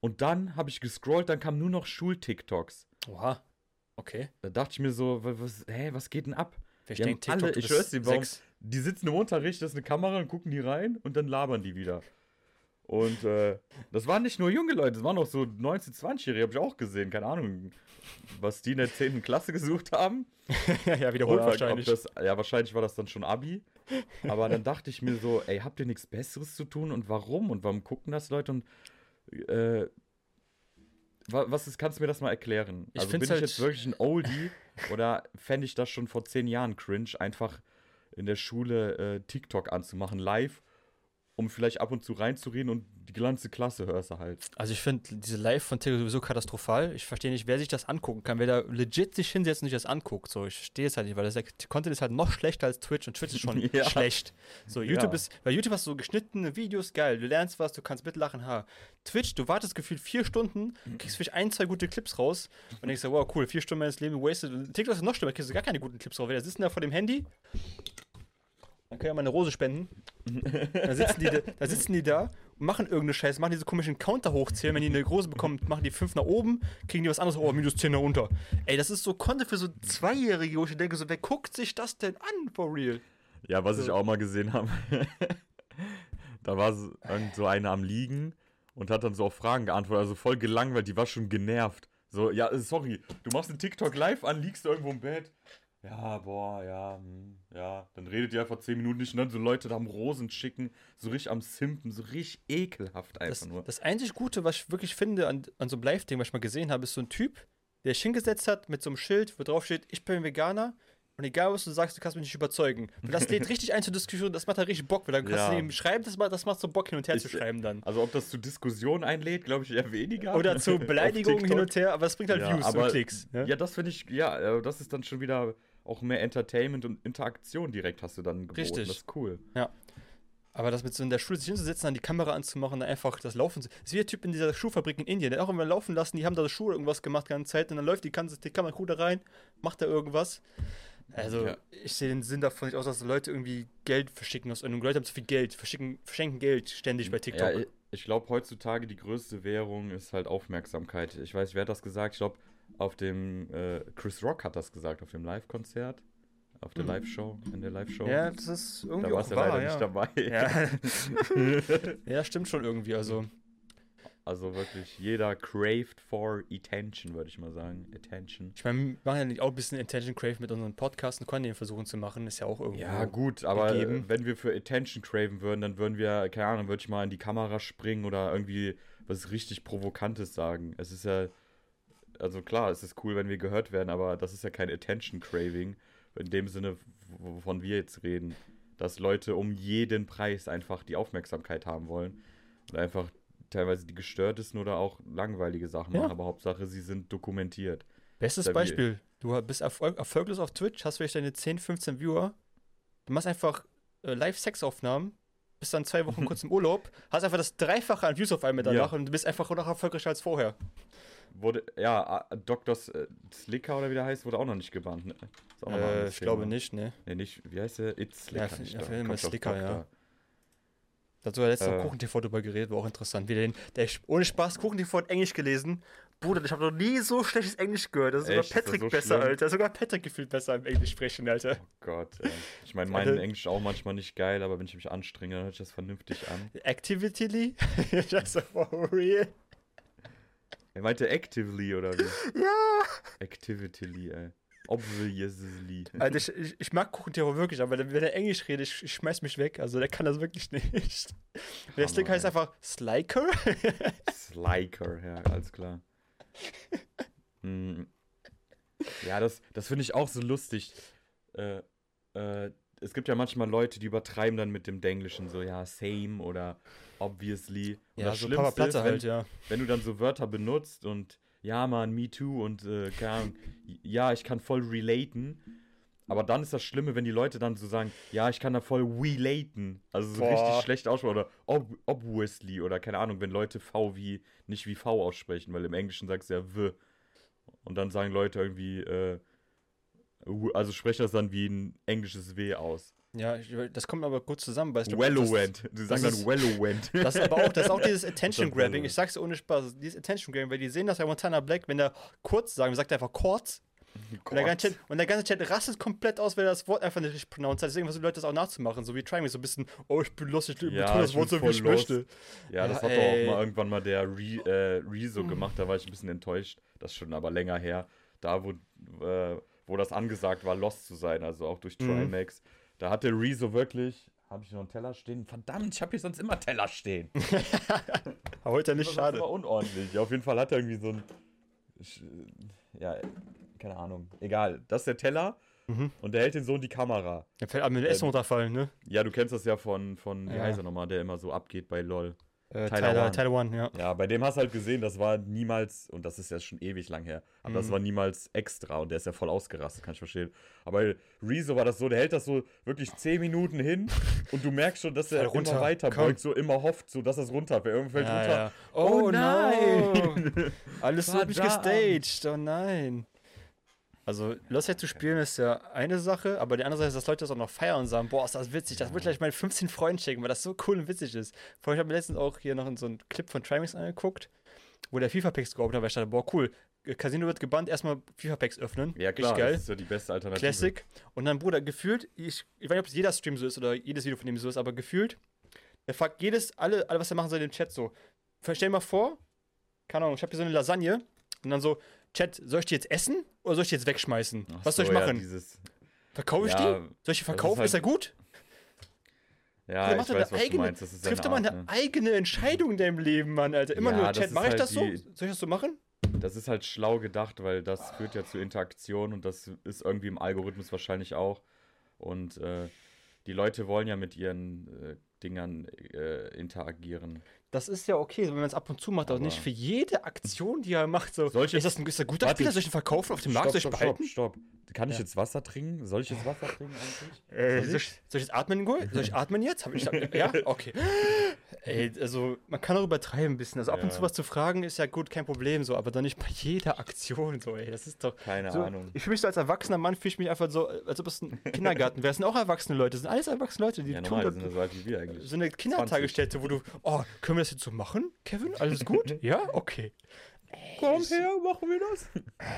und dann habe ich gescrollt, dann kamen nur noch Schul-TikToks. Oha, okay. Da dachte ich mir so, wa- was, hä, was geht denn ab? Haben denkt TikTok, alle- ich schwör's dir, warum- sechs? Die sitzen im Unterricht, das ist eine Kamera und gucken die rein und dann labern die wieder. Und äh, das waren nicht nur junge Leute, das waren auch so 19-, 20-Jährige, habe ich auch gesehen. Keine Ahnung, was die in der 10. Klasse gesucht haben. *laughs* ja, wiederholt Oder wahrscheinlich. Das, ja, wahrscheinlich war das dann schon Abi. Aber dann dachte ich mir so, ey, habt ihr nichts Besseres zu tun und warum? Und warum gucken das Leute? Und äh, wa- was ist, kannst du mir das mal erklären? Ich also bin ich halt- jetzt wirklich ein Oldie *laughs* oder fände ich das schon vor zehn Jahren cringe, einfach in der Schule äh, TikTok anzumachen, live, um vielleicht ab und zu reinzureden und die ganze Klasse hörst du halt. Also ich finde diese Live von TikTok sowieso katastrophal. Ich verstehe nicht, wer sich das angucken kann, wer da legit sich hinsetzt und sich das anguckt. So, ich verstehe es halt nicht, weil das, der Content ist halt noch schlechter als Twitch und Twitch ist schon *laughs* Ja. schlecht. So, YouTube Ja. ist, weil YouTube hast du so geschnittene Videos, geil, du lernst was, du kannst mitlachen, ha. Twitch, du wartest gefühlt vier Stunden, kriegst vielleicht ein, zwei gute Clips raus und denkst dir, wow, cool, vier Stunden meines Lebens wasted. TikTok ist noch schlimmer, kriegst du gar keine guten Clips raus. Wir sitzen da vor dem Handy, dann können wir mal eine Rose spenden. *laughs* Da sitzen, die, da- sitzen die da und machen irgendeine Scheiße, machen diese komischen Counter hochzählen. Wenn die eine Rose bekommen, machen die fünf nach oben, kriegen die was anderes, oh, minus 10 nach unter. Ey, das ist so Content für so Zweijährige, wo ich denke, so, wer guckt sich das denn an, for real? Ja, was ich So. auch mal gesehen habe. *laughs* da war so, so eine am Liegen und hat dann so auf Fragen geantwortet. Also voll gelangweilt, die war schon genervt. So, ja, sorry, du machst einen TikTok live an, liegst du irgendwo im Bett. Ja, boah, ja, hm, ja. Dann redet ihr einfach 10 Minuten nicht und dann so Leute da am Rosen schicken, so richtig am Simpen, so richtig ekelhaft einfach Das, nur. das einzig Gute, was ich wirklich finde an, an so einem Live-Ding, was ich mal gesehen habe, ist so ein Typ, der sich hingesetzt hat mit so einem Schild, wo drauf steht, ich bin Veganer. Und egal, was du sagst, du kannst mich nicht überzeugen. Und das lädt *laughs* richtig ein zur Diskussion, das macht da richtig Bock, weil dann kannst Ja. du ihm schreiben, das macht, das macht so Bock, hin und her Ich- zu schreiben dann. Also ob das zu Diskussionen einlädt, glaube ich eher weniger. Oder zu *laughs* Beleidigungen hin und her, aber es bringt halt Ja, Views aber- und Klicks. ne? Ja? Ja, das finde ich, ja, äh, das ist dann schon wieder auch mehr Entertainment und Interaktion direkt hast du dann geboten. Richtig. Das ist cool. Aber das mit so in der Schule sich hinzusetzen, dann die Kamera anzumachen, dann einfach das Laufen zu. Das ist wie der Typ in dieser Schuhfabrik in Indien, der auch immer laufen lassen, die haben da Schuhe irgendwas gemacht die ganze Zeit und dann läuft die, ganze, die Kamera da rein, macht da irgendwas. Also, Ja. ich sehe den Sinn davon nicht aus, dass Leute irgendwie Geld verschicken aus irgendeinem. Leute haben zu viel Geld, verschicken, verschenken Geld ständig bei TikTok. Ja, ich, ich glaube, heutzutage die größte Währung ist halt Aufmerksamkeit. Ich weiß, wer hat das gesagt? Ich glaube, auf dem, äh, Chris Rock hat das gesagt, auf dem Live-Konzert. Auf der Mhm. Live-Show, in der Live-Show. Ja, das ist irgendwie da warst du leider ja. nicht dabei. Ja. *laughs* ja, stimmt schon irgendwie. Also, Also wirklich, jeder craved for attention, würde ich mal sagen. Attention. ich meine, wir machen ja nicht auch ein bisschen Attention Crave mit unseren Podcasts und können den versuchen zu machen. Ist ja auch irgendwo. Ja, gut, aber gegeben. wenn wir für Attention craven würden, dann würden wir, keine Ahnung, würde ich mal in die Kamera springen oder irgendwie was richtig Provokantes sagen. Es ist ja, also klar, es ist cool, wenn wir gehört werden, aber das ist ja kein Attention craving, in dem Sinne, wovon wir jetzt reden. Dass Leute um jeden Preis einfach die Aufmerksamkeit haben wollen und einfach teilweise die gestörtesten oder auch langweilige Sachen Ja. machen, aber Hauptsache, sie sind dokumentiert. Bestes wie- Beispiel. Du bist erfolg erfolglos auf Twitch, hast vielleicht deine 10, 15 Viewer. Du machst einfach äh, Live-Sex-Aufnahmen, bist dann zwei Wochen *laughs* kurz im Urlaub, hast einfach das Dreifache an Views auf einmal danach Ja. und du bist einfach noch erfolgreicher als vorher. Wurde, ja, Dr. Äh, Slicker oder wie der heißt, wurde auch noch nicht gebannt. Ne? Ist auch noch mal ein Äh, ich glaube nicht, ne? Nee, nicht, wie heißt der? It's Slicker. Ja, nicht da. Film ist Slicker, ja. Da hat sogar letztens Äh. noch Kuchen TV drüber geredet, war auch interessant. Wie der, den, der ohne Spaß Kuchen TV hat Englisch gelesen. Bruder, ich habe noch nie so schlechtes Englisch gehört. Das ist sogar Echt? Ist das Patrick so besser, schlimm? Alter. Sogar Patrick gefühlt besser im Englisch sprechen, Alter. Oh Gott, ey. Ich meine, mein. *laughs* Englisch auch manchmal nicht geil, aber wenn ich mich anstrenge, dann hört sich das vernünftig an. Activity? das *laughs* ist for real. Er meinte actively oder wie? Ja. Activity, ey. Obviously. Also ich, ich, ich mag Kuchentiere wirklich, aber wenn er Englisch redet, ich, ich schmeiß mich weg. Also der kann das wirklich nicht. *laughs* Der Stick heißt einfach Sliker. *laughs* Sliker, ja, alles klar. Hm. Ja, das, das finde ich auch so lustig. Äh, äh, es gibt ja manchmal Leute, die übertreiben dann mit dem Denglischen, so ja, same oder obviously. Und Ja, das so Papa Platte ist, wenn, halt, ja. wenn du dann so Wörter benutzt und ja, man, me too und äh, keine Ahnung, ja, ich kann voll relaten. Aber dann ist das Schlimme, wenn die Leute dann so sagen, ja, ich kann da voll relaten. Also so Boah. richtig schlecht aussprechen oder ob, obviously oder keine Ahnung, wenn Leute V wie nicht wie V aussprechen, weil im Englischen sagst du ja V. Und dann sagen Leute irgendwie, äh, w- also sprechen das dann wie ein englisches W aus. Ja, ich, das kommt aber gut zusammen, weil ich glaub, das- Wellowent. Die sagen dann Wellowent. *laughs* Das ist aber auch, das ist auch dieses *laughs* Das Attention Grabbing. Ich sag's ohne Spaß. Dieses Attention Grabbing, weil die sehen das ja Montana Black, wenn er kurz sagen, sagt er einfach kurz. *laughs* Und der, ganze Chat, und der ganze Chat rastet komplett aus, weil er das Wort einfach nicht richtig pronounced hat. Deswegen versuchen die Leute das auch nachzumachen. So wie Try Me, so ein bisschen, oh, ich bin lustig, ich Ja, betone das ich Wort so, wie ich lost. möchte. Ja, das Ja, hat doch auch mal irgendwann mal der Re, äh, Rezo gemacht, da war ich ein bisschen enttäuscht. Das ist schon aber länger her. Da, wo, äh, wo das angesagt war, lost zu sein, also auch durch Mhm. Trimax. Da hatte Rezo wirklich. Habe ich noch einen Teller stehen? Verdammt, ich habe hier sonst immer Teller stehen. *laughs* Heute nicht Das schade. aber unordentlich. Ja, auf jeden Fall hat er irgendwie so ein. Sch- Ja, keine Ahnung. Egal. Das ist der Teller Mhm. und der hält den so in die Kamera. Da fällt einem mit dem Essen runterfallen, ne? Ja, du kennst das ja von, von wie Ja. heißt er nochmal, der immer so abgeht bei LOL. Äh, Tyler Tyler, One. Tyler One, ja. Ja, bei dem hast du halt gesehen, das war niemals, und das ist ja schon ewig lang her, aber das Mhm. war niemals extra und der ist ja voll ausgerastet, kann ich verstehen. Aber bei Rezo war das so, der hält das so wirklich 10 Minuten hin *laughs* und du merkst schon, dass er runter, immer weiter beugt, so immer hofft, so dass das runterfällt. Irgendwann fällt ja, runter. ja. Oh, Oh, nein! nein! Alles *laughs* wird nicht Verdammt. gestaged, oh nein. Also, Lost zu spielen ist ja eine Sache, aber die andere Sache ist, dass Leute das auch noch feiern und sagen, boah, ist das witzig, das wird gleich meine 15 Freunde schicken, weil das so cool und witzig ist. Vorhin habe ich mir letztens auch hier noch so einen Clip von Trimix angeguckt, wo der FIFA-Packs geopend hat, weil ich dachte, boah, cool, Casino wird gebannt, erstmal FIFA-Packs öffnen. Ja, klar, geil. das ist ja die beste Alternative. Classic. Und dann, Bruder, gefühlt, ich, ich weiß nicht, ob es jeder Stream so ist oder jedes Video von dem so ist, aber gefühlt, der fragt jedes, alle, alle was er machen soll im Chat so. Stell dir mal vor, keine Ahnung, ich habe hier so eine Lasagne und dann so, Chat, soll ich die jetzt essen oder soll ich die jetzt wegschmeißen? Ach was soll so, ich ja, machen? dieses, Verkaufe ich ja, die? Soll ich die ist verkaufen? halt- Ist er gut? ja, ich macht weiß, was du eigene- meinst. Das ist Trifft er mal eine ne? eigene Entscheidung in deinem Leben, Mann, Alter. Immer Ja, nur Chat, ist mache ich halt das so? Soll ich das so machen? Das ist halt schlau gedacht, weil das führt ja zu Interaktion und das ist irgendwie im Algorithmus wahrscheinlich auch. Und äh, die Leute wollen ja mit ihren äh, Dingern äh, interagieren. Das ist ja okay, wenn man es ab und zu macht, aber Aber- nicht für jede Aktion, die er macht. So, Soll ich ist, das ein, ist der guter Warte, Spieler? Soll ich ihn verkaufen auf dem Markt? Soll ich stopp, behalten? stopp, stopp. Kann ich Ja. jetzt Wasser trinken? Soll ich jetzt Wasser trinken eigentlich? Äh, Soll ich, soll ich jetzt atmen, Gol? Soll ich atmen jetzt? Hab ich, ja? Okay. Ey, also, man kann auch übertreiben ein bisschen. Also, ab und Ja. zu was zu fragen ist ja gut, kein Problem, so, aber dann nicht bei jeder Aktion, so, ey. Das ist doch. Keine so, Ahnung. Ich fühle mich so als erwachsener Mann, fühle ich mich einfach so, als ob es ein Kindergarten wäre. Es sind auch erwachsene Leute, es sind alles erwachsene Leute, die Ja, tun normal, das- die sind so wie wir eigentlich. so eine Kindertagesstätte, wo du, oh, können wir das jetzt so machen, Kevin? Alles gut? *laughs* ja? Okay. Komm her, machen wir das.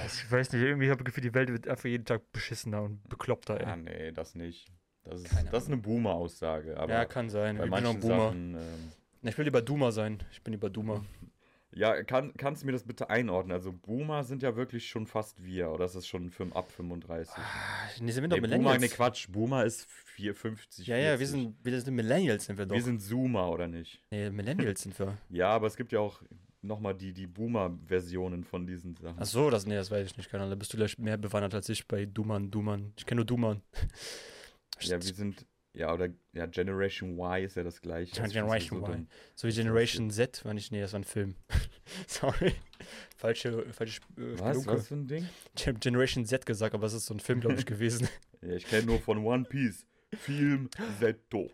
Ich weiß nicht, irgendwie habe ich das Gefühl, die Welt wird einfach jeden Tag beschissener und bekloppter, ey. Ah, nee, das nicht. Das ist, das ist eine Boomer-Aussage. Aber ja, kann sein. bei Ich bin ein Boomer. Sachen. Ähm, Ich will lieber Doomer sein. Ich bin lieber Doomer. *laughs* ja, kann, kannst du mir das bitte einordnen? Also, Boomer sind ja wirklich schon fast wir. Oder ist das schon fünf, ab 35? Nee, sind wir doch Nee, Boomer, Millennials. ne Quatsch. Boomer ist 4, 50. ja, ja, wir 40. sind, wir sind Millennials, sind wir doch. Wir sind Zoomer, oder nicht? nee, Millennials sind wir. *laughs* Ja, aber es gibt ja auch nochmal die, die Boomer-Versionen von diesen Sachen. Ach so, das, nee, das weiß ich nicht. Keine Ahnung, da bist du gleich mehr bewandert als ich bei Dummern, Dummern. Ich kenne nur Dummern. Ja, *laughs* wir sind. Ja, oder ja, Generation Y ist ja das gleiche. Das Generation so Y. dumm. So wie Generation Z, war nicht, nee, das war ein Film. *laughs* Sorry. Falsche, falsche äh, Was? Spelunke. Was für ein Ding? Ich habe Generation Z gesagt, aber es ist so ein Film, glaube ich, *laughs* gewesen. Ja, ich kenne nur von One Piece. Film Zetto.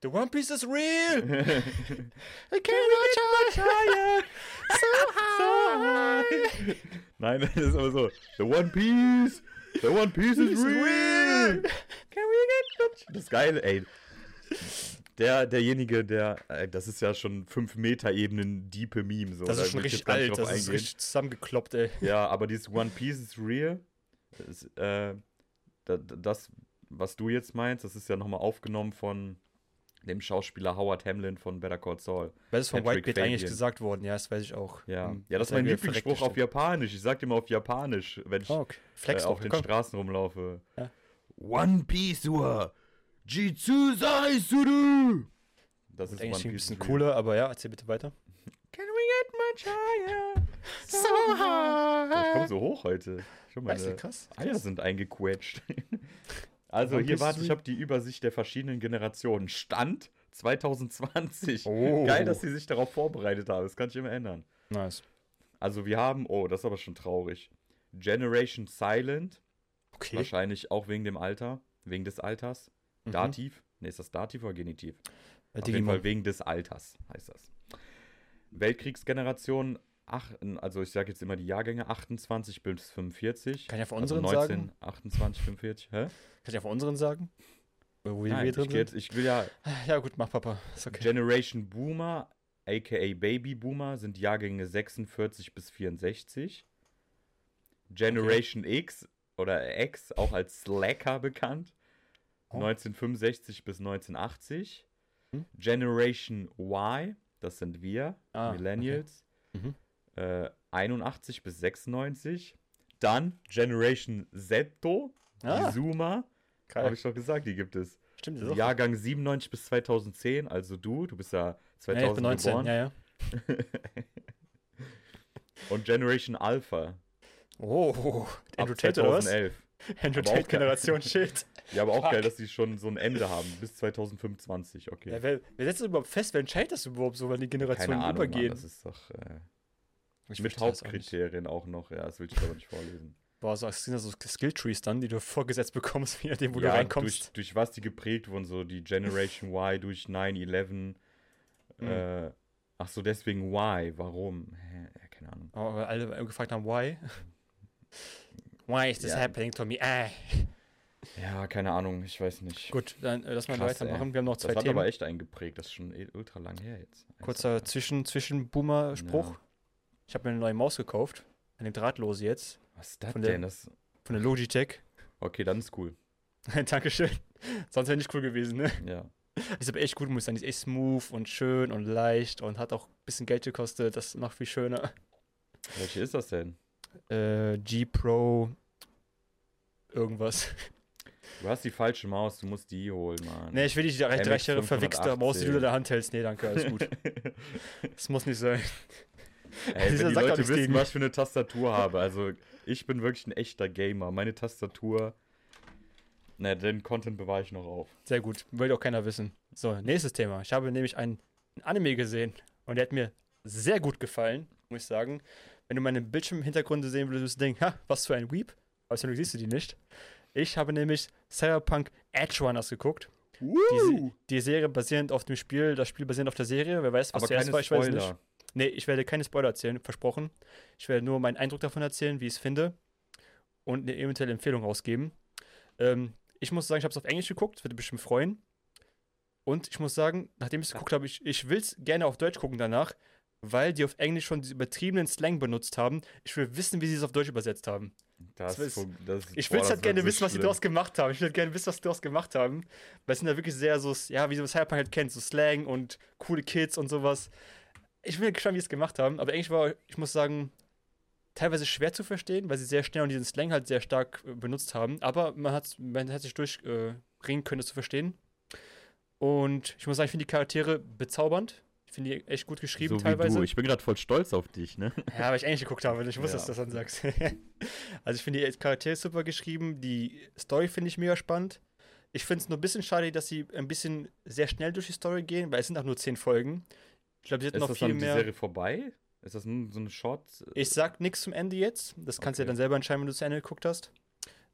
The One Piece is real! *laughs* I cannot try so high! Nein, das ist aber so. The One Piece! The One Piece Is real! Can we get Das ist geil, ey. Der, derjenige, der, äh, das ist ja schon 5 Meter Ebenen diepe Meme. So. Das Da ist schon will ich richtig alt, das ist eingehen. richtig zusammengekloppt, ey. Ja, aber dieses One Piece is real. Das, äh, da- das, was du jetzt meinst, das ist ja nochmal aufgenommen von dem Schauspieler Howard Hamlin von Better Call Saul. Was ist von Patrick Whitebeard eigentlich gesagt worden? Ja, das weiß ich auch. Ja, Hm, ja das ist mein Lieblingsspruch auf Japanisch. Ich sag immer auf Japanisch, wenn ich. Oh, okay. Äh, auf den komm. Straßen rumlaufe. Ja. One Piece wa Jitsu sai suru. Das ist Eigentlich ein bisschen cooler, aber ja, erzähl bitte weiter. Can we get much higher? So Oh, ich komme so hoch heute. Schon Weißt du, meine krass. Eier sind eingequetscht. *laughs* also One hier, warte, ich habe die Übersicht der verschiedenen Generationen. Stand 2020. Oh. Geil, dass sie sich darauf vorbereitet haben. Das kann ich immer ändern. Nice. Also wir haben, oh, das ist aber schon traurig. Generation Silent. Okay. Wahrscheinlich auch wegen dem Alter. Wegen des Alters. Mhm. Dativ. Ne, ist das Dativ oder Genitiv? Äh, Auf jeden. Fall wegen des Alters heißt das. Weltkriegsgeneration, ach, also ich sage jetzt immer die Jahrgänge 28 bis 45. Kann ich ja von also unseren 19, sagen? 28, 45. Hä? Kann ich ja von unseren sagen? Wo wir Nein, wir ich, drin geh jetzt, ich will ja Ja, gut, mach Papa. Ist okay. Generation Boomer, aka Baby Boomer, sind Jahrgänge 46 bis 64. Generation X oder X, auch als Slacker bekannt, Oh. 1965 bis 1980. Hm? Generation Y, das sind wir, Ah, Millennials, Mhm. äh, 81 bis 96. Dann Generation Z, Ah, die Zoomer, habe ich doch gesagt, die gibt es. Stimmt, das. Jahrgang 97 bis 2010, also du, du bist ja Ja, 2000 ich bin 19, geboren. ja, ja. *laughs* Und Generation Alpha. Oh, Andrew Tate oder was? 2011. Andrew Aber Tate Generation Shit. *laughs* Ja, aber auch Fuck. geil, dass die schon so ein Ende haben, bis 2025, okay. Ja, wer, wer setzt das überhaupt fest? Wer entscheidet das überhaupt so, wenn die Generationen Keine Ahnung, Mann, übergehen? das ist doch äh, Ich mit das auch. Hauptkriterien auch, noch. Ja, das will ich aber nicht vorlesen. Boah, so, das sind ja so Skill-Trees dann, die du vorgesetzt bekommst, je nachdem, wo ja, du reinkommst. Durch, durch was die geprägt wurden, so die Generation Y durch 9-11. Mhm. Äh, ach so, deswegen Y, warum? Hä? Ja, keine Ahnung. Oh, weil alle gefragt haben, why? Why is this Ja. happening to me? Ah. Ja, keine Ahnung, ich weiß nicht. Gut, dann äh, lass mal weitermachen. ey. Wir haben noch Das zwei hat Themen. aber echt eingeprägt, das ist schon eh ultra lang her jetzt. Kurzer Zwischen, Zwischen-Boomer-Spruch. Ja. Ich habe mir eine neue Maus gekauft. Eine drahtlose jetzt. Was ist das Von der- denn? Das, Von der Logitech. okay, dann ist cool. *laughs* Dankeschön. Sonst wäre nicht cool gewesen, ne? Ja. Ist aber echt gut, muss ich sagen. Die ist echt smooth und schön und leicht und hat auch ein bisschen Geld gekostet. Das ist noch viel schöner. Welche ist das denn? Äh, G Pro. Irgendwas. Du hast die falsche Maus, du musst die holen, Mann. Ne, ich will nicht die MX Jahre verwichste Maus, die du in 580. der Hand hältst. Nee, danke, alles gut. *laughs* Das muss nicht sein. Ey, Dieser wenn *laughs* die Leute wissen, was ich für eine Tastatur habe, also ich bin wirklich ein echter Gamer. Meine Tastatur, ne, den Content bewahre ich noch auf. Sehr gut. Will auch keiner wissen. So, nächstes Thema. Ich habe nämlich einen Anime gesehen und der hat mir sehr gut gefallen, muss ich sagen. Wenn du meine Bildschirmhintergründe sehen würdest, würdest du denken, ha, was für ein Weep. Aber Glück siehst du die nicht. Ich habe nämlich Cyberpunk Edge Runners geguckt. Die, die Serie basierend auf dem Spiel, das Spiel basierend auf der Serie. Wer weiß, was Aber zuerst war, ich weiß Spoiler. nicht. Nee, ich werde keine Spoiler erzählen, versprochen. Ich werde nur meinen Eindruck davon erzählen, wie ich es finde und eine eventuelle Empfehlung rausgeben. Ähm, ich muss sagen, ich habe es auf Englisch geguckt, würde bestimmt freuen. Und ich muss sagen, nachdem ich es geguckt habe, ich, ich will es gerne auf Deutsch gucken danach, weil die auf Englisch schon diesen übertriebenen Slang benutzt haben. Ich will wissen, wie sie es auf Deutsch übersetzt haben. Das, Das ist das, Ich will halt gerne wissen, was sie schlimm. daraus gemacht haben. Ich will gerne wissen, was sie daraus gemacht haben. Weil es sind ja wirklich sehr so, ja, wie so Cyberpunk halt kennt, so Slang und coole Kids und sowas. Ich bin gespannt, wie sie es gemacht haben. Aber Englisch war, ich muss sagen, teilweise schwer zu verstehen, weil sie sehr schnell und diesen Slang halt sehr stark äh, benutzt haben. Aber man hat, man hat sich durchringen äh, können, das zu verstehen. Und ich muss sagen, ich finde die Charaktere bezaubernd. Ich finde die echt gut geschrieben so teilweise. Ich bin gerade voll stolz auf dich, ne? *laughs* Ja, weil ich eigentlich geguckt habe, ich wusste, Ja. dass du das dann sagst. *laughs* also ich finde die Charaktere super geschrieben, die Story finde ich mega spannend. Ich finde es nur ein bisschen schade, dass sie ein bisschen sehr schnell durch die Story gehen, weil es sind auch nur zehn Folgen. Ich glaube, sie hätten Ist noch viel dann die mehr. Serie vorbei? Ist das nur so eine Short? Ich sag nichts zum Ende jetzt. Das kannst du ja dann selber entscheiden, wenn du zu Ende geguckt hast.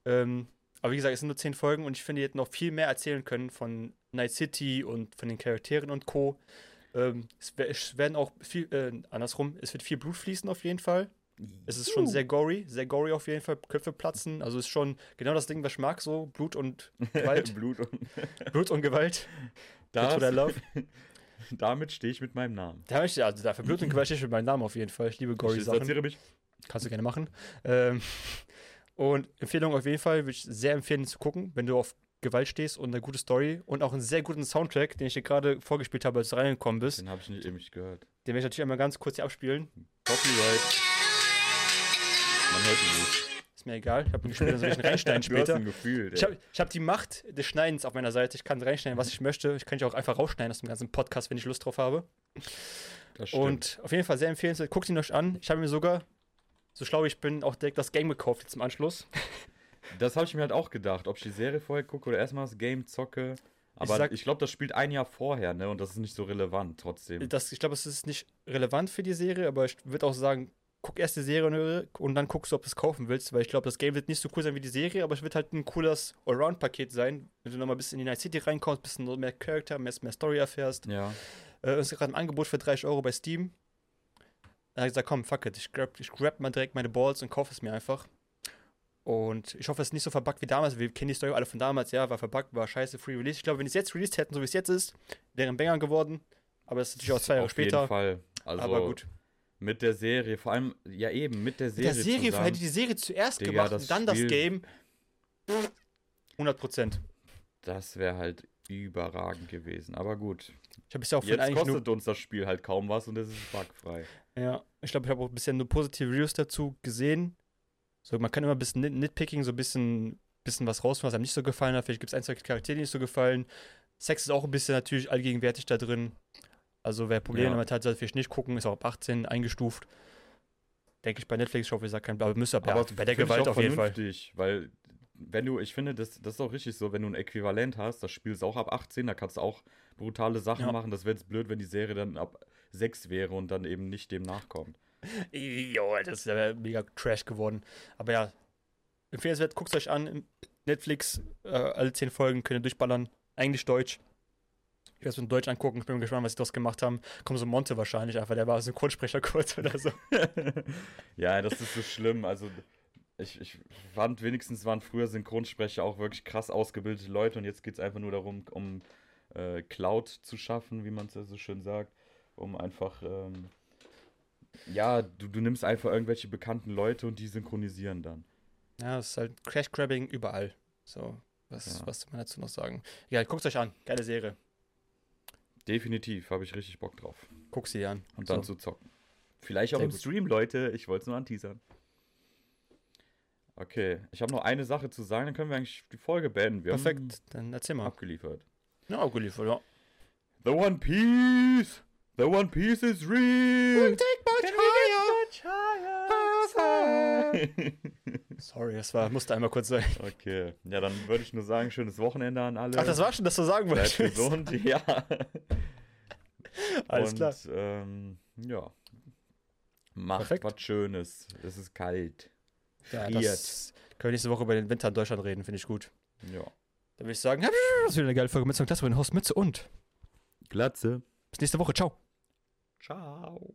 Ähm, aber wie gesagt, es sind nur zehn Folgen und ich finde, die hätten noch viel mehr erzählen können von Night City und von den Charakteren und Co. Ähm, es, wer- es werden auch viel, äh, andersrum, es wird viel Blut fließen auf jeden Fall. Es ist schon sehr gory, sehr gory auf jeden Fall. Köpfe platzen. Also ist schon genau das Ding, was ich mag, so Blut und Gewalt. *laughs* Blut und *laughs* Blut und Gewalt. Das, love. *laughs* damit stehe ich mit meinem Namen. Da ich, also dafür Blut und Gewalt stehe ich mit meinem Namen auf jeden Fall. Ich liebe gory ich Sachen. mich. Kannst du gerne machen. Ähm, und Empfehlung auf jeden Fall, würde ich sehr empfehlen zu gucken, wenn du auf Gewalt stehst und eine gute Story und auch einen sehr guten Soundtrack, den ich dir gerade vorgespielt habe, als du reingekommen bist. Den habe ich nicht eben nicht gehört. Den werde ich natürlich einmal ganz kurz hier abspielen. Copyright. Man hört ihn nicht. Ist mir egal. Ich habe ihn gespielt, dann soll ich ihn reinschneiden *laughs* Du hast später. ihn gefühlt. Ich habe hab die Macht des Schneidens auf meiner Seite. Ich kann reinschneiden, was ich möchte. Ich kann dich auch einfach rausschneiden aus dem ganzen Podcast, wenn ich Lust drauf habe. Und auf jeden Fall sehr empfehlenswert. Guckt ihn euch an. Ich habe mir sogar, so schlau ich bin, auch direkt das Game gekauft jetzt im Anschluss. Das habe ich mir halt auch gedacht, ob ich die Serie vorher gucke oder erstmal das Game zocke. Aber sag- ich, glaube, das spielt ein Jahr vorher, ne? Und das ist nicht so relevant trotzdem. Das, ich glaube, es ist nicht relevant für die Serie, aber ich würde auch sagen, guck erst die Serie und dann guckst du, ob du es kaufen willst, weil ich glaube, das Game wird nicht so cool sein wie die Serie, aber es wird halt ein cooles Allround-Paket sein, wenn du nochmal ein bisschen in die Night City reinkommst, ein bisschen mehr Charakter, mehr, mehr Story erfährst. Ja. Äh, es ist gerade ein Angebot für 30 Euro bei Steam. Dann habe ich gesagt, komm, fuck it, ich grab, ich grab mal direkt meine Balls und kaufe es mir einfach. Und ich hoffe, es ist nicht so verbuggt wie damals. Wir kennen die Story alle von damals. Ja, war verbuggt, war scheiße, Free Release. Ich glaube, wenn die es jetzt released hätten, so wie es jetzt ist, wäre ein Banger geworden. Aber es ist natürlich auch zwei Jahre Auf später. jeden Fall. Also aber gut. mit der Serie, vor allem, ja eben, mit der Serie. der Serie zusammen, hätte die Serie zuerst Digga, gemacht das und dann das Spiel- Game. 100 Prozent. Das wäre halt überragend gewesen. Aber gut. Ich habe bisher auch Jetzt kostet uns das Spiel halt kaum was und es ist bugfrei. Ja, ich glaube, ich habe auch bisher nur positive Reviews dazu gesehen. So, man kann immer ein bisschen nit nitpicking, so ein bisschen, bisschen was rausfinden, was einem nicht so gefallen hat. Vielleicht gibt es ein, zwei Charaktere, die nicht so gefallen. Sex ist auch ein bisschen natürlich allgegenwärtig da drin. Also, wer Probleme Ja. damit hat, sollte vielleicht nicht gucken. Ist auch ab 18 eingestuft. Denke ich bei Netflix, ich hoffe, ihr sagt kein, aber müsste aber, bei der find ich Gewalt auf jeden Fall. Weil, wenn du, ich finde, das, das ist auch richtig so, wenn du ein Äquivalent hast, das Spiel ist auch ab 18, da kannst du auch brutale Sachen Ja. machen. Das wäre jetzt blöd, wenn die Serie dann ab 6 wäre und dann eben nicht dem nachkommt. Jo, das ist ja mega Trash geworden. Aber ja, empfehlenswert, guckt es euch an. Netflix, äh, alle zehn Folgen könnt ihr durchballern. Englisch, Deutsch. Ich werde es mit Deutsch angucken. Ich bin gespannt, was sie daraus gemacht haben. Kommt so Monte wahrscheinlich einfach. Der war Synchronsprecher *laughs* kurz oder so. *laughs* ja, das ist so schlimm. Also, ich, ich fand wenigstens waren früher Synchronsprecher auch wirklich krass ausgebildete Leute und jetzt geht es einfach nur darum, um äh, Cloud zu schaffen, wie man es ja so schön sagt. Um einfach, ähm, ja, du, du nimmst einfach irgendwelche bekannten Leute und die synchronisieren dann. Ja, es ist halt Crash-Grabbing überall. So, was, Ja. was soll man dazu noch sagen? Ja, guckt euch an. Geile Serie. Definitiv, habe ich richtig Bock drauf. Guck sie an. Und dann so. zu zocken. Vielleicht auch Sehr im gut. Stream, Leute. Ich wollte es nur anteasern. Okay, ich habe noch eine Sache zu sagen, dann können wir eigentlich die Folge beenden. Wir Perfekt, dann erzähl mal. abgeliefert. Ja, auch geliefert, ja. The One Piece! The One Piece is real! *laughs* Sorry, das war, musste einmal kurz sein. okay, ja, dann würde ich nur sagen, schönes Wochenende an alle. Ach, das war schon, dass du sagen Bleibt wolltest. gesund, *laughs* ja. Alles Und, klar. Ähm, ja. Macht Perfekt. was Schönes. Es ist kalt. Ja, Friert. das können wir nächste Woche über den Winter in Deutschland reden, finde ich gut. Ja. Dann würde ich sagen, das ist wieder eine geile Folge mit so einem Klasse, Host Mütze und Glatze. bis nächste Woche. Ciao. Ciao.